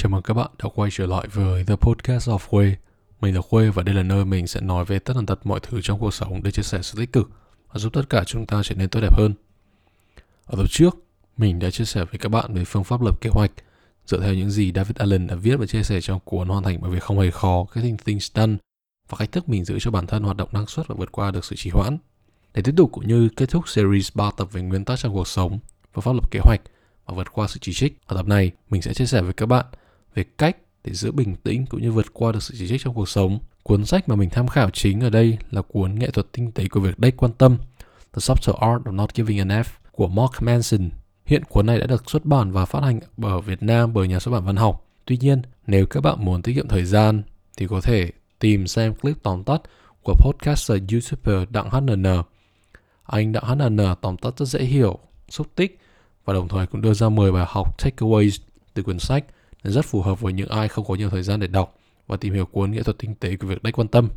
Chào mừng các bạn đã quay trở lại với The Podcast of Khuê. Mình là Khuê và đây là nơi mình sẽ nói về tất tần tật mọi thứ trong cuộc sống để chia sẻ sự tích cực và giúp tất cả chúng ta trở nên tốt đẹp hơn. Ở tập trước, mình đã chia sẻ với các bạn về phương pháp lập kế hoạch dựa theo những gì David Allen đã viết và chia sẻ trong cuốn Hoàn thành bởi việc không hề khó, Getting Things Done và cách thức mình giữ cho bản thân hoạt động năng suất và vượt qua được sự trì hoãn. Để tiếp tục cũng như kết thúc series 3 tập về nguyên tắc trong cuộc sống, phương pháp lập kế hoạch và vượt qua sự chỉ trích. Ở tập này, mình sẽ chia sẻ với các bạn về cách để giữ bình tĩnh cũng như vượt qua được sự chỉ trích trong cuộc sống. Cuốn sách mà mình tham khảo chính ở đây là cuốn Nghệ thuật tinh tế của việc đếch quan tâm The Subtle Art of Not Giving an F của Mark Manson. Hiện cuốn này đã được xuất bản và phát hành ở Việt Nam bởi nhà xuất bản văn học. Tuy nhiên, nếu các bạn muốn tiết kiệm thời gian thì có thể tìm xem clip tóm tắt của podcaster YouTuber Đặng HNN. Anh Đặng HNN tóm tắt rất dễ hiểu, xúc tích và đồng thời cũng đưa ra 10 bài học takeaways từ quyển sách rất phù hợp với những ai không có nhiều thời gian để đọc và tìm hiểu cuốn nghệ thuật tinh tế của việc đách quan tâm.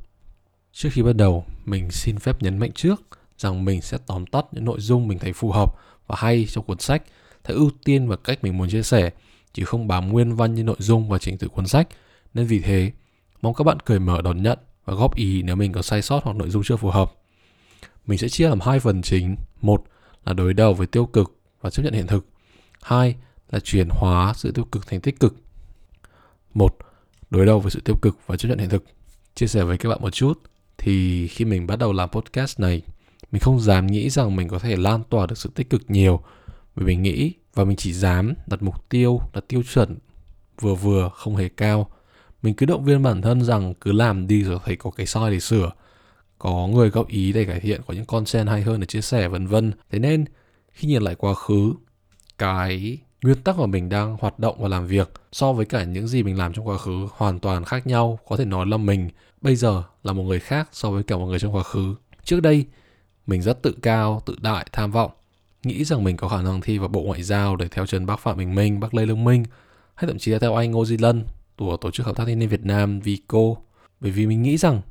Trước khi bắt đầu, mình xin phép nhấn mạnh trước rằng mình sẽ tóm tắt những nội dung mình thấy phù hợp và hay trong cuốn sách theo ưu tiên và cách mình muốn chia sẻ, chứ không bám nguyên văn như nội dung và trình tự cuốn sách. Nên vì thế, mong các bạn cởi mở đón nhận và góp ý nếu mình có sai sót hoặc nội dung chưa phù hợp. Mình sẽ chia làm hai phần chính. Một là đối đầu với tiêu cực và chấp nhận hiện thực. Hai là chuyển hóa sự tiêu cực thành tích cực. Một, đối đầu với sự tiêu cực và chấp nhận hiện thực. Chia sẻ với các bạn một chút, thì khi mình bắt đầu làm podcast này, mình không dám nghĩ rằng mình có thể lan tỏa được sự tích cực nhiều. Vì mình nghĩ và mình chỉ dám đặt mục tiêu, đặt tiêu chuẩn vừa vừa, không hề cao. Mình cứ động viên bản thân rằng cứ làm đi rồi thấy có cái soi để sửa. Có người góp ý để cải thiện, có những content hay hơn để chia sẻ vân vân. Thế nên khi nhìn lại quá khứ, cái nguyên tắc mà mình đang hoạt động và làm việc so với cả những gì mình làm trong quá khứ hoàn toàn khác nhau, có thể nói là mình bây giờ là một người khác so với cả một người trong quá khứ. Trước đây, mình rất tự cao, tự đại, tham vọng. Nghĩ rằng mình có khả năng thi vào bộ ngoại giao để theo chân bác phạm bình minh, bác lê lương minh, hay thậm chí là theo anh ngô di lân của tổ chức hợp tác thanh niên việt nam, vico. Bởi vì mình nghĩ rằng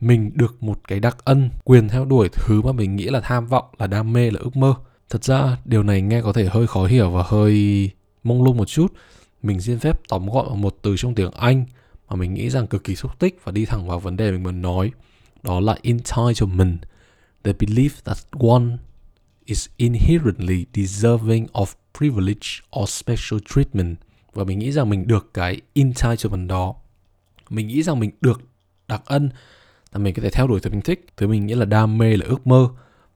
mình được một cái đặc ân, quyền theo đuổi thứ mà mình nghĩ là tham vọng, là đam mê, là ước mơ. Thật ra điều này nghe có thể hơi khó hiểu và hơi mông lung một chút. Mình xin phép tóm gọn vào một từ trong tiếng Anh mà mình nghĩ rằng cực kỳ xúc tích và đi thẳng vào vấn đề mình muốn nói. Đó là entitlement. The belief that one is inherently deserving of privilege or special treatment. Và mình nghĩ rằng mình được cái entitlement đó. Mình nghĩ rằng mình được đặc ân là mình có thể theo đuổi thứ mình thích, thứ mình nghĩ là đam mê là ước mơ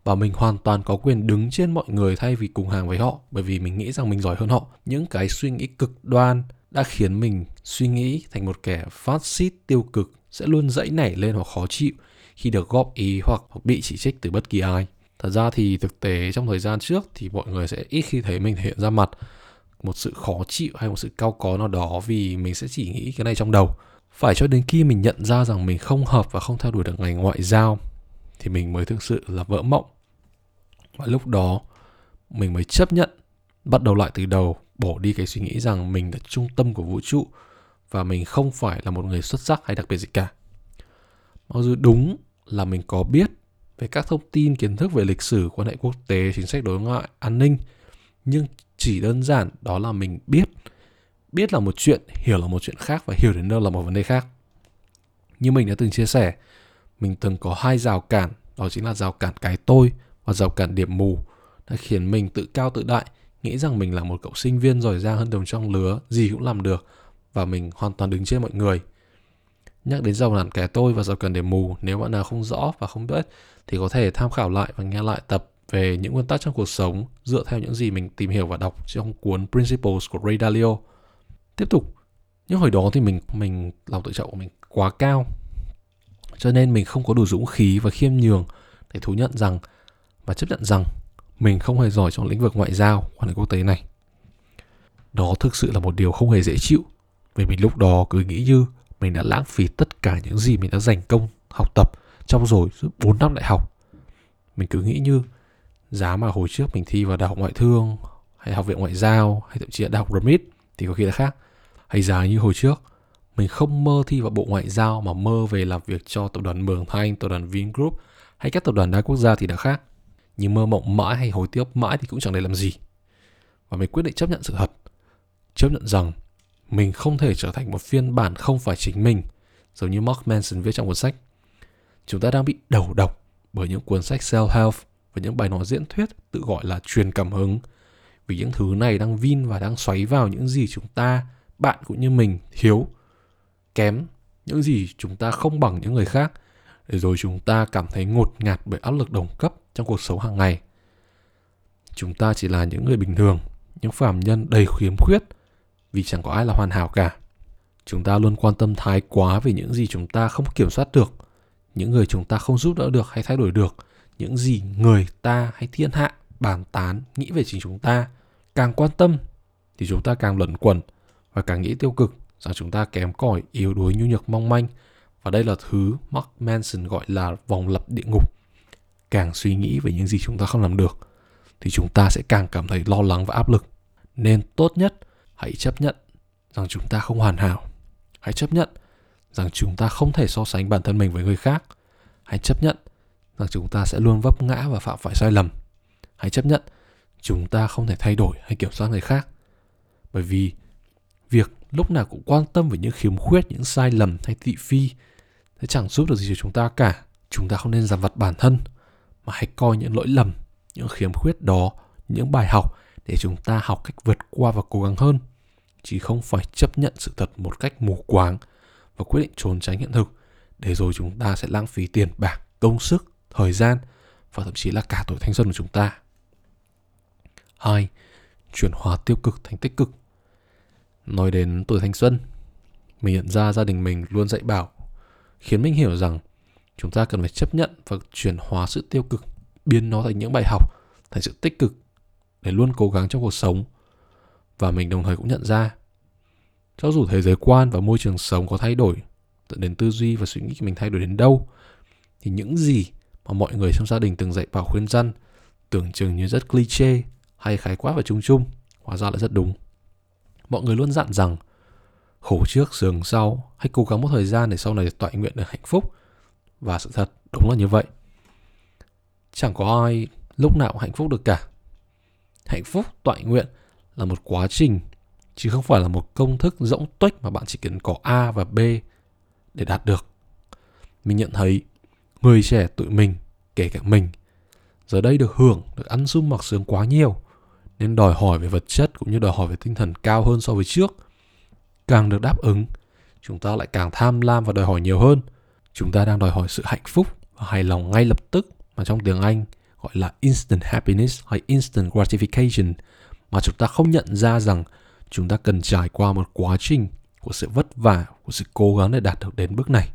và mình hoàn toàn có quyền đứng trên mọi người thay vì cùng hàng với họ bởi vì mình nghĩ rằng mình giỏi hơn họ. Những cái suy nghĩ cực đoan đã khiến mình suy nghĩ thành một kẻ phát xít tiêu cực sẽ luôn dãy nảy lên hoặc khó chịu khi được góp ý hoặc, hoặc bị chỉ trích từ bất kỳ ai. Thật ra thì thực tế trong thời gian trước thì mọi người sẽ ít khi thấy mình thể hiện ra mặt một sự khó chịu hay một sự cao có nào đó vì mình sẽ chỉ nghĩ cái này trong đầu. Phải cho đến khi mình nhận ra rằng mình không hợp và không theo đuổi được ngành ngoại giao thì mình mới thực sự là vỡ mộng. Và lúc đó, mình mới chấp nhận, bắt đầu lại từ đầu, bỏ đi cái suy nghĩ rằng mình là trung tâm của vũ trụ và mình không phải là một người xuất sắc hay đặc biệt gì cả. Mặc dù đúng là mình có biết về các thông tin, kiến thức về lịch sử, quan hệ quốc tế, chính sách đối ngoại, an ninh, nhưng chỉ đơn giản đó là mình biết biết là một chuyện, hiểu là một chuyện khác và hiểu đến đâu là một vấn đề khác. Như mình đã từng chia sẻ mình từng có hai rào cản đó chính là rào cản cái tôi và rào cản điểm mù. Đã khiến mình tự cao tự đại nghĩ rằng mình là một cậu sinh viên giỏi giang hơn đồng trong lứa gì cũng làm được và mình hoàn toàn đứng trên mọi người. Nhắc đến rào cản cái tôi và rào cản điểm mù nếu bạn nào không rõ và không biết thì có thể tham khảo lại và nghe lại tập về những nguyên tắc trong cuộc sống dựa theo những gì mình tìm hiểu và đọc trong cuốn Principles của Ray Dalio. Tiếp tục, những hồi đó thì mình mình lòng tự trọng của mình quá cao cho nên mình không có đủ dũng khí và khiêm nhường để thú nhận rằng và chấp nhận rằng mình không hề giỏi trong lĩnh vực ngoại giao, quan hệ quốc tế này. Đó thực sự là một điều không hề dễ chịu, vì mình lúc đó cứ nghĩ như mình đã lãng phí tất cả những gì mình đã dành công, học tập trong rồi 4 năm đại học. Mình cứ nghĩ như giá mà hồi trước mình thi vào đại học ngoại thương, hay học viện ngoại giao, hay thậm chí là đại học RMIT thì có khi là khác. Hay giá như hồi trước mình không mơ thi vào bộ ngoại giao mà mơ về làm việc cho tập đoàn Mường Thanh, tập đoàn Vingroup hay các tập đoàn đa quốc gia thì đã khác. Nhưng mơ mộng mãi hay hồi tiếc mãi thì cũng chẳng để làm gì. Và mình quyết định chấp nhận sự thật. Chấp nhận rằng mình không thể trở thành một phiên bản không phải chính mình, giống như Mark Manson viết trong cuốn sách. Chúng ta đang bị đầu độc bởi những cuốn sách self-help và những bài nói diễn thuyết tự gọi là truyền cảm hứng. Vì những thứ này đang vin và đang xoáy vào những gì chúng ta, bạn cũng như mình thiếu, kém, những gì chúng ta không bằng những người khác để rồi chúng ta cảm thấy ngột ngạt bởi áp lực đồng cấp trong cuộc sống hàng ngày. Chúng ta chỉ là những người bình thường, những phàm nhân đầy khiếm khuyết vì chẳng có ai là hoàn hảo cả. Chúng ta luôn quan tâm thái quá về những gì chúng ta không kiểm soát được, những người chúng ta không giúp đỡ được hay thay đổi được, những gì người ta hay thiên hạ bàn tán nghĩ về chính chúng ta. Càng quan tâm thì chúng ta càng luẩn quẩn và càng nghĩ tiêu cực rằng chúng ta kém cỏi, yếu đuối, nhu nhược, mong manh. Và đây là thứ Mark Manson gọi là vòng lặp địa ngục. Càng suy nghĩ về những gì chúng ta không làm được, thì chúng ta sẽ càng cảm thấy lo lắng và áp lực. Nên tốt nhất hãy chấp nhận rằng chúng ta không hoàn hảo. Hãy chấp nhận rằng chúng ta không thể so sánh bản thân mình với người khác. Hãy chấp nhận rằng chúng ta sẽ luôn vấp ngã và phạm phải sai lầm. Hãy chấp nhận chúng ta không thể thay đổi hay kiểm soát người khác. Bởi vì việc lúc nào cũng quan tâm về những khiếm khuyết, những sai lầm hay thị phi sẽ chẳng giúp được gì cho chúng ta cả. Chúng ta không nên giảm vặt bản thân mà hãy coi những lỗi lầm, những khiếm khuyết đó, những bài học để chúng ta học cách vượt qua và cố gắng hơn. Chỉ không phải chấp nhận sự thật một cách mù quáng và quyết định trốn tránh hiện thực để rồi chúng ta sẽ lãng phí tiền bạc, công sức, thời gian và thậm chí là cả tuổi thanh xuân của chúng ta. 2. chuyển hóa tiêu cực thành tích cực. Nói đến tuổi thanh xuân, mình nhận ra gia đình mình luôn dạy bảo, khiến mình hiểu rằng chúng ta cần phải chấp nhận và chuyển hóa sự tiêu cực, biến nó thành những bài học, thành sự tích cực để luôn cố gắng trong cuộc sống. Và mình đồng thời cũng nhận ra, cho dù thế giới quan và môi trường sống có thay đổi, dẫn đến tư duy và suy nghĩ mình thay đổi đến đâu, thì những gì mà mọi người trong gia đình từng dạy bảo khuyên răn tưởng chừng như rất cliché hay khái quát và chung chung, hóa ra là rất đúng mọi người luôn dặn rằng, khổ trước sướng sau, hãy cố gắng một thời gian để sau này tọa nguyện được hạnh phúc. Và sự thật đúng là như vậy. Chẳng có ai lúc nào cũng hạnh phúc được cả. Hạnh phúc tọa nguyện là một quá trình, chứ không phải là một công thức rỗng tuếch mà bạn chỉ cần có a và b để đạt được. Mình nhận thấy người trẻ tụi mình, kể cả mình, giờ đây được hưởng, được ăn sung mặc sướng quá nhiều nên đòi hỏi về vật chất cũng như đòi hỏi về tinh thần cao hơn so với trước. Càng được đáp ứng, chúng ta lại càng tham lam và đòi hỏi nhiều hơn. Chúng ta đang đòi hỏi sự hạnh phúc và hài lòng ngay lập tức mà trong tiếng Anh gọi là instant happiness hay instant gratification mà chúng ta không nhận ra rằng chúng ta cần trải qua một quá trình của sự vất vả, của sự cố gắng để đạt được đến bước này.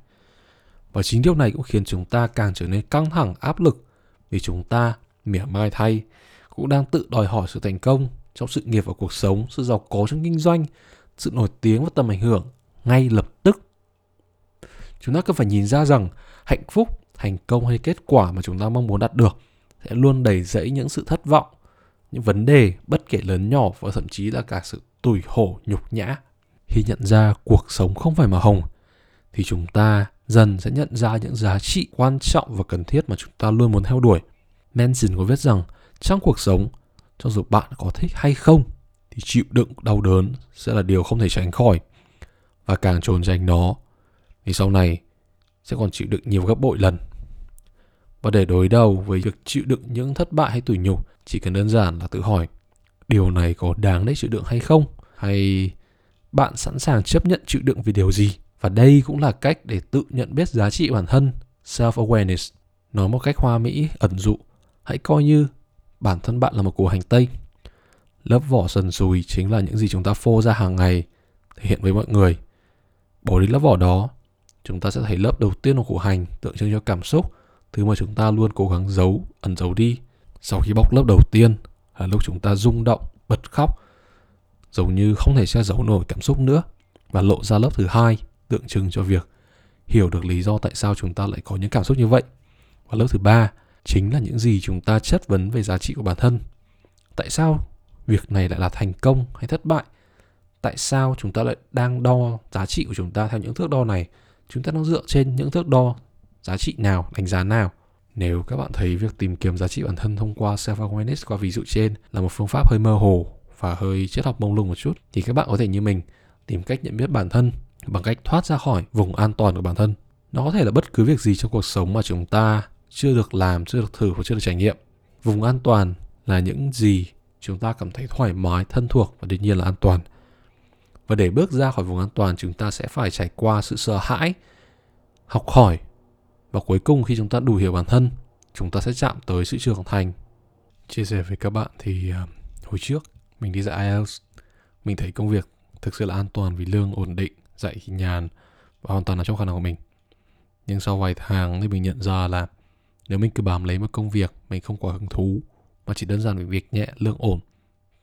Và chính điều này cũng khiến chúng ta càng trở nên căng thẳng, áp lực vì chúng ta mỉa mai thay cũng đang tự đòi hỏi sự thành công trong sự nghiệp và cuộc sống, sự giàu có trong kinh doanh, sự nổi tiếng và tầm ảnh hưởng ngay lập tức. Chúng ta cần phải nhìn ra rằng hạnh phúc, thành công hay kết quả mà chúng ta mong muốn đạt được sẽ luôn đầy rẫy những sự thất vọng, những vấn đề bất kể lớn nhỏ và thậm chí là cả sự tủi hổ nhục nhã. Khi nhận ra cuộc sống không phải màu hồng thì chúng ta dần sẽ nhận ra những giá trị quan trọng và cần thiết mà chúng ta luôn muốn theo đuổi. Manson có viết rằng trong cuộc sống, cho dù bạn có thích hay không, thì chịu đựng đau đớn sẽ là điều không thể tránh khỏi. Và càng trốn tránh nó, thì sau này sẽ còn chịu đựng nhiều gấp bội lần. Và để đối đầu với việc chịu đựng những thất bại hay tủi nhục, chỉ cần đơn giản là tự hỏi, điều này có đáng để chịu đựng hay không? Hay bạn sẵn sàng chấp nhận chịu đựng vì điều gì? Và đây cũng là cách để tự nhận biết giá trị bản thân self awareness nói một cách hoa mỹ, ẩn dụ, hãy coi như bản thân bạn là một củ hành tây. Lớp vỏ sần sùi chính là những gì chúng ta phô ra hàng ngày, thể hiện với mọi người. Bỏ đi lớp vỏ đó, chúng ta sẽ thấy lớp đầu tiên của củ hành tượng trưng cho cảm xúc, thứ mà chúng ta luôn cố gắng giấu, ẩn giấu đi. Sau khi bóc lớp đầu tiên, là lúc chúng ta rung động, bật khóc, giống như không thể che giấu nổi cảm xúc nữa, và lộ ra lớp thứ hai tượng trưng cho việc hiểu được lý do tại sao chúng ta lại có những cảm xúc như vậy. Và lớp thứ ba chính là những gì chúng ta chất vấn về giá trị của bản thân. Tại sao việc này lại là thành công hay thất bại? Tại sao chúng ta lại đang đo giá trị của chúng ta theo những thước đo này? Chúng ta đang dựa trên những thước đo giá trị nào, đánh giá nào? Nếu các bạn thấy việc tìm kiếm giá trị bản thân thông qua self awareness qua ví dụ trên là một phương pháp hơi mơ hồ và hơi triết học mông lung một chút, thì các bạn có thể như mình tìm cách nhận biết bản thân bằng cách thoát ra khỏi vùng an toàn của bản thân. Nó có thể là bất cứ việc gì trong cuộc sống mà chúng ta chưa được làm, chưa được thử hoặc chưa được trải nghiệm. Vùng an toàn là những gì chúng ta cảm thấy thoải mái, thân thuộc và đương nhiên là an toàn. Và để bước ra khỏi vùng an toàn chúng ta sẽ phải trải qua sự sợ hãi, học hỏi và cuối cùng khi chúng ta đủ hiểu bản thân, chúng ta sẽ chạm tới sự trưởng thành. Chia sẻ với các bạn thì à, hồi trước mình đi dạy IELTS, mình thấy công việc thực sự là an toàn vì lương ổn định, dạy nhàn và hoàn toàn là trong khả năng của mình. Nhưng sau vài tháng thì mình nhận ra là nếu mình cứ bám lấy một công việc mình không có hứng thú, mà chỉ đơn giản về việc nhẹ, lương ổn,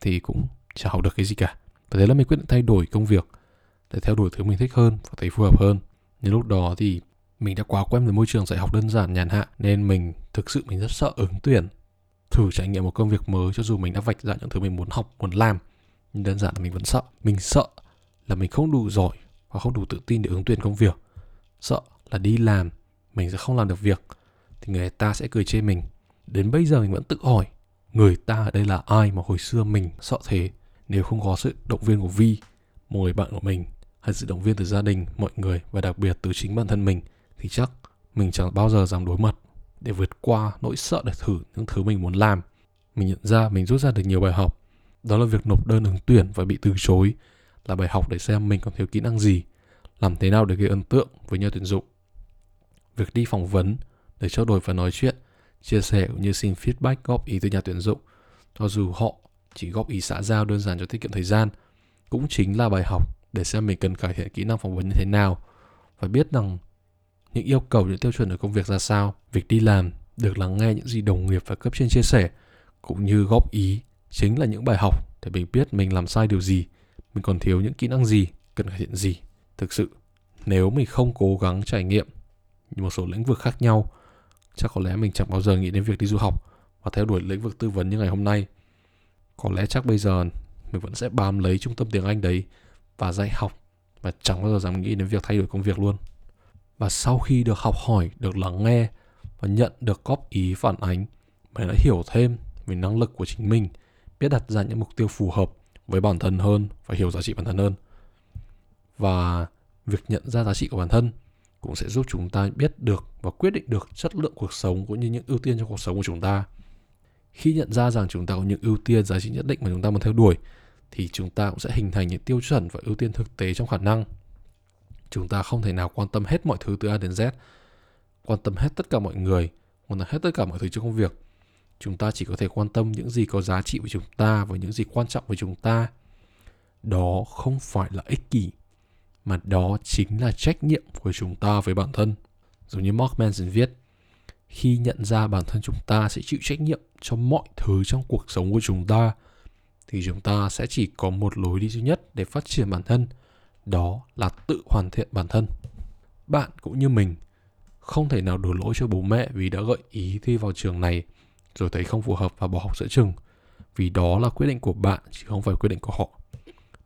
thì cũng chả học được cái gì cả. Và thế là mình quyết định thay đổi công việc để theo đuổi thứ mình thích hơn và thấy phù hợp hơn. Nhưng lúc đó thì mình đã quá quen với môi trường dạy học đơn giản, nhàn hạ, nên mình thực sự mình rất sợ ứng tuyển thử trải nghiệm một công việc mới cho dù mình đã vạch ra những thứ mình muốn học, muốn làm, nhưng đơn giản là mình vẫn sợ mình sợ là mình không đủ giỏi và không đủ tự tin để ứng tuyển công việc sợ là đi làm mình sẽ không làm được việc thì người ta sẽ cười chê mình đến bây giờ mình vẫn tự hỏi người ta ở đây là ai mà hồi xưa mình sợ thế nếu không có sự động viên của vi một người bạn của mình hay sự động viên từ gia đình mọi người và đặc biệt từ chính bản thân mình thì chắc mình chẳng bao giờ dám đối mặt để vượt qua nỗi sợ để thử những thứ mình muốn làm. Mình nhận ra mình rút ra được nhiều bài học. Đó là việc nộp đơn ứng tuyển và bị từ chối là bài học để xem mình còn thiếu kỹ năng gì, làm thế nào để gây ấn tượng với nhà tuyển dụng. Việc đi phỏng vấn để trao đổi và nói chuyện, chia sẻ cũng như xin feedback góp ý từ nhà tuyển dụng, cho dù họ chỉ góp ý xã giao đơn giản cho tiết kiệm thời gian, cũng chính là bài học để xem mình cần cải thiện kỹ năng phỏng vấn như thế nào và biết rằng những yêu cầu những tiêu chuẩn ở công việc ra sao, việc đi làm, được lắng nghe những gì đồng nghiệp và cấp trên chia sẻ, cũng như góp ý chính là những bài học để mình biết mình làm sai điều gì, mình còn thiếu những kỹ năng gì, cần cải thiện gì. Thực sự, nếu mình không cố gắng trải nghiệm một số lĩnh vực khác nhau, chắc có lẽ mình chẳng bao giờ nghĩ đến việc đi du học và theo đuổi lĩnh vực tư vấn như ngày hôm nay. Có lẽ chắc bây giờ mình vẫn sẽ bám lấy trung tâm tiếng Anh đấy và dạy học và chẳng bao giờ dám nghĩ đến việc thay đổi công việc luôn và sau khi được học hỏi, được lắng nghe và nhận được góp ý phản ánh, mình đã hiểu thêm về năng lực của chính mình, biết đặt ra những mục tiêu phù hợp với bản thân hơn và hiểu giá trị bản thân hơn và việc nhận ra giá trị của bản thân cũng sẽ giúp chúng ta biết được và quyết định được chất lượng cuộc sống cũng như những ưu tiên trong cuộc sống của chúng ta. Khi nhận ra rằng chúng ta có những ưu tiên, giá trị nhất định mà chúng ta muốn theo đuổi, thì chúng ta cũng sẽ hình thành những tiêu chuẩn và ưu tiên thực tế trong khả năng. Chúng ta không thể nào quan tâm hết mọi thứ từ A đến Z, quan tâm hết tất cả mọi người, quan tâm hết tất cả mọi thứ trong công việc. Chúng ta chỉ có thể quan tâm những gì có giá trị với chúng ta và những gì quan trọng với chúng ta. Đó không phải là ích kỷ mà đó chính là trách nhiệm của chúng ta với bản thân. Giống như Mark Manson viết, khi nhận ra bản thân chúng ta sẽ chịu trách nhiệm cho mọi thứ trong cuộc sống của chúng ta, thì chúng ta sẽ chỉ có một lối đi duy nhất để phát triển bản thân, đó là tự hoàn thiện bản thân. Bạn cũng như mình, không thể nào đổ lỗi cho bố mẹ vì đã gợi ý thi vào trường này rồi thấy không phù hợp và bỏ học giữa chừng vì đó là quyết định của bạn chứ không phải quyết định của họ.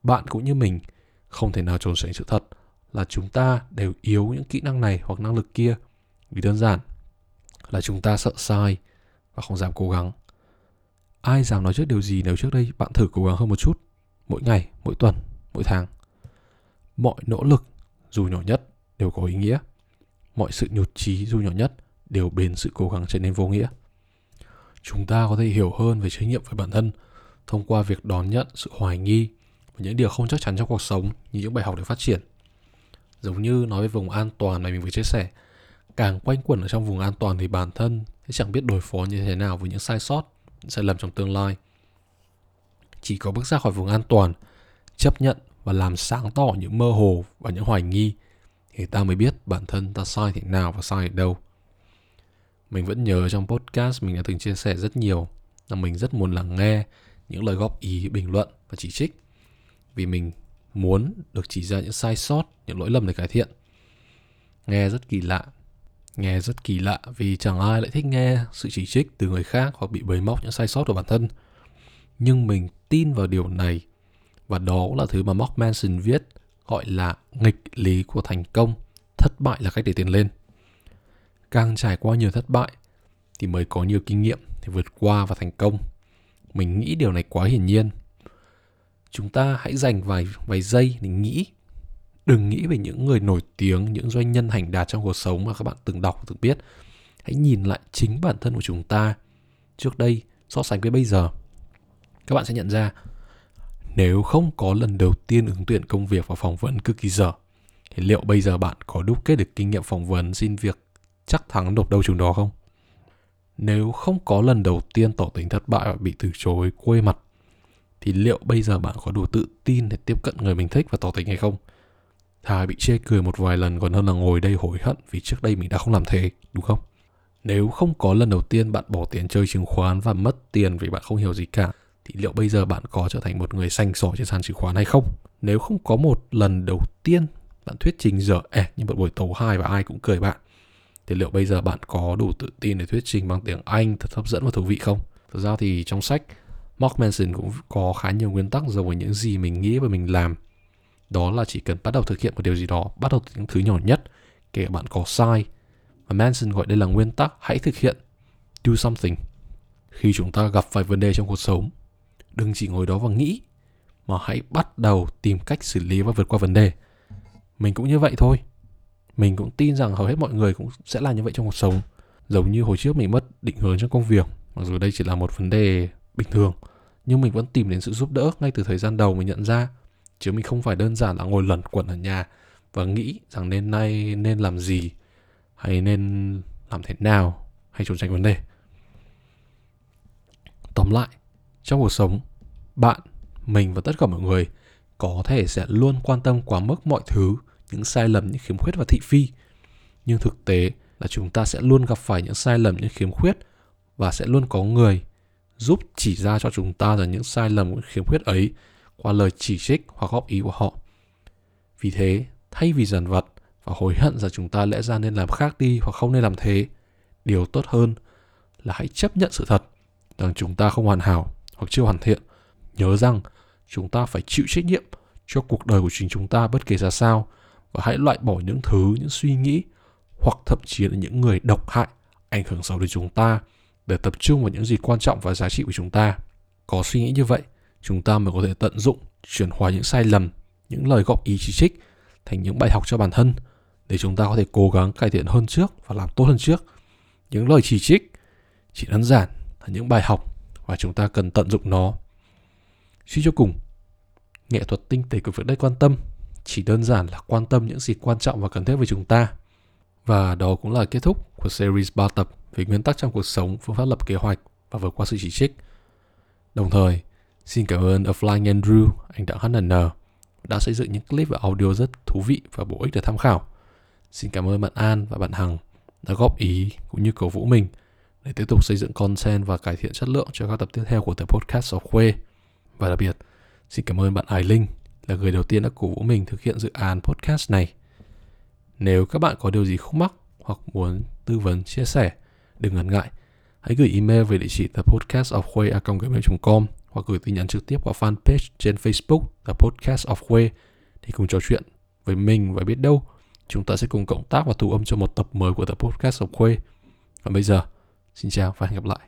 Bạn cũng như mình không thể nào trốn tránh sự thật là chúng ta đều yếu những kỹ năng này hoặc năng lực kia. Vì đơn giản là chúng ta sợ sai và không dám cố gắng. Ai dám nói trước điều gì nếu trước đây bạn thử cố gắng hơn một chút? Mỗi ngày, mỗi tuần, mỗi tháng. Mọi nỗ lực, dù nhỏ nhất, đều có ý nghĩa. Mọi sự nhụt chí, dù nhỏ nhất, đều biến sự cố gắng trở nên vô nghĩa. Chúng ta có thể hiểu hơn về trách nhiệm với bản thân thông qua việc đón nhận sự hoài nghi những điều không chắc chắn trong cuộc sống như những bài học để phát triển. Giống như nói về vùng an toàn này mình vừa chia sẻ càng quanh quẩn ở trong vùng an toàn thì bản thân sẽ chẳng biết đối phó như thế nào với những sai sót những sai lầm trong tương lai. Chỉ có bước ra khỏi vùng an toàn chấp nhận và làm sáng tỏ những mơ hồ và những hoài nghi thì ta mới biết bản thân ta sai thế nào và sai ở đâu. Mình vẫn nhớ trong podcast mình đã từng chia sẻ rất nhiều là mình rất muốn lắng nghe những lời góp ý, bình luận và chỉ trích vì mình muốn được chỉ ra những sai sót, những lỗi lầm để cải thiện. Nghe rất kỳ lạ, nghe rất kỳ lạ vì chẳng ai lại thích nghe sự chỉ trích từ người khác hoặc bị bới móc những sai sót của bản thân. Nhưng mình tin vào điều này và đó là thứ mà Mark Manson viết gọi là nghịch lý của thành công. Thất bại là cách để tiến lên. Càng trải qua nhiều thất bại thì mới có nhiều kinh nghiệm để vượt qua và thành công. Mình nghĩ điều này quá hiển nhiên chúng ta hãy dành vài vài giây để nghĩ. Đừng nghĩ về những người nổi tiếng, những doanh nhân hành đạt trong cuộc sống mà các bạn từng đọc, từng biết. Hãy nhìn lại chính bản thân của chúng ta. Trước đây, so sánh với bây giờ, các bạn sẽ nhận ra, nếu không có lần đầu tiên ứng tuyển công việc và phỏng vấn cực kỳ dở, thì liệu bây giờ bạn có đúc kết được kinh nghiệm phỏng vấn xin việc chắc thắng nộp đâu chúng đó không? Nếu không có lần đầu tiên tỏ tình thất bại và bị từ chối quê mặt thì liệu bây giờ bạn có đủ tự tin để tiếp cận người mình thích và tỏ tình hay không? Thà bị chê cười một vài lần còn hơn là ngồi đây hối hận vì trước đây mình đã không làm thế, đúng không? Nếu không có lần đầu tiên bạn bỏ tiền chơi chứng khoán và mất tiền vì bạn không hiểu gì cả, thì liệu bây giờ bạn có trở thành một người xanh sỏi trên sàn chứng khoán hay không? Nếu không có một lần đầu tiên bạn thuyết trình dở ẹ như một buổi tấu hai và ai cũng cười bạn, thì liệu bây giờ bạn có đủ tự tin để thuyết trình bằng tiếng Anh thật hấp dẫn và thú vị không? Thực ra thì trong sách Mark Manson cũng có khá nhiều nguyên tắc giống với những gì mình nghĩ và mình làm. Đó là chỉ cần bắt đầu thực hiện một điều gì đó, bắt đầu từ những thứ nhỏ nhất, kể cả bạn có sai. Và Manson gọi đây là nguyên tắc hãy thực hiện, do something. Khi chúng ta gặp phải vấn đề trong cuộc sống, đừng chỉ ngồi đó và nghĩ, mà hãy bắt đầu tìm cách xử lý và vượt qua vấn đề. Mình cũng như vậy thôi mình cũng tin rằng hầu hết mọi người cũng sẽ là như vậy trong cuộc sống giống như hồi trước mình mất định hướng trong công việc mặc dù đây chỉ là một vấn đề bình thường nhưng mình vẫn tìm đến sự giúp đỡ ngay từ thời gian đầu mình nhận ra chứ mình không phải đơn giản là ngồi lẩn quẩn ở nhà và nghĩ rằng nên nay nên làm gì hay nên làm thế nào hay trốn tránh vấn đề tóm lại trong cuộc sống bạn mình và tất cả mọi người có thể sẽ luôn quan tâm quá mức mọi thứ những sai lầm, những khiếm khuyết và thị phi. Nhưng thực tế là chúng ta sẽ luôn gặp phải những sai lầm, những khiếm khuyết và sẽ luôn có người giúp chỉ ra cho chúng ta rằng những sai lầm, những khiếm khuyết ấy qua lời chỉ trích hoặc góp ý của họ. Vì thế, thay vì dằn vật và hối hận rằng chúng ta lẽ ra nên làm khác đi hoặc không nên làm thế, điều tốt hơn là hãy chấp nhận sự thật rằng chúng ta không hoàn hảo hoặc chưa hoàn thiện. Nhớ rằng chúng ta phải chịu trách nhiệm cho cuộc đời của chính chúng ta bất kể ra sao và hãy loại bỏ những thứ, những suy nghĩ hoặc thậm chí là những người độc hại ảnh hưởng xấu đến chúng ta để tập trung vào những gì quan trọng và giá trị của chúng ta. Có suy nghĩ như vậy, chúng ta mới có thể tận dụng, chuyển hóa những sai lầm, những lời góp ý chỉ trích thành những bài học cho bản thân để chúng ta có thể cố gắng cải thiện hơn trước và làm tốt hơn trước. Những lời chỉ trích chỉ đơn giản là những bài học và chúng ta cần tận dụng nó. Suy cho cùng, nghệ thuật tinh tế của việc đây quan tâm chỉ đơn giản là quan tâm những gì quan trọng và cần thiết với chúng ta. Và đó cũng là kết thúc của series 3 tập về nguyên tắc trong cuộc sống, phương pháp lập kế hoạch và vượt qua sự chỉ trích. Đồng thời, xin cảm ơn A Flying Andrew, anh Đặng HNN đã xây dựng những clip và audio rất thú vị và bổ ích để tham khảo. Xin cảm ơn bạn An và bạn Hằng đã góp ý cũng như cổ vũ mình để tiếp tục xây dựng content và cải thiện chất lượng cho các tập tiếp theo của The Podcast of khuê. Và đặc biệt, xin cảm ơn bạn Ái Linh là người đầu tiên đã cổ vũ mình thực hiện dự án podcast này. Nếu các bạn có điều gì khúc mắc hoặc muốn tư vấn chia sẻ, đừng ngần ngại. Hãy gửi email về địa chỉ the podcast of com hoặc gửi tin nhắn trực tiếp qua fanpage trên Facebook The Podcast of Way thì cùng trò chuyện với mình và biết đâu chúng ta sẽ cùng cộng tác và thu âm cho một tập mới của The Podcast of Way. Và bây giờ, xin chào và hẹn gặp lại.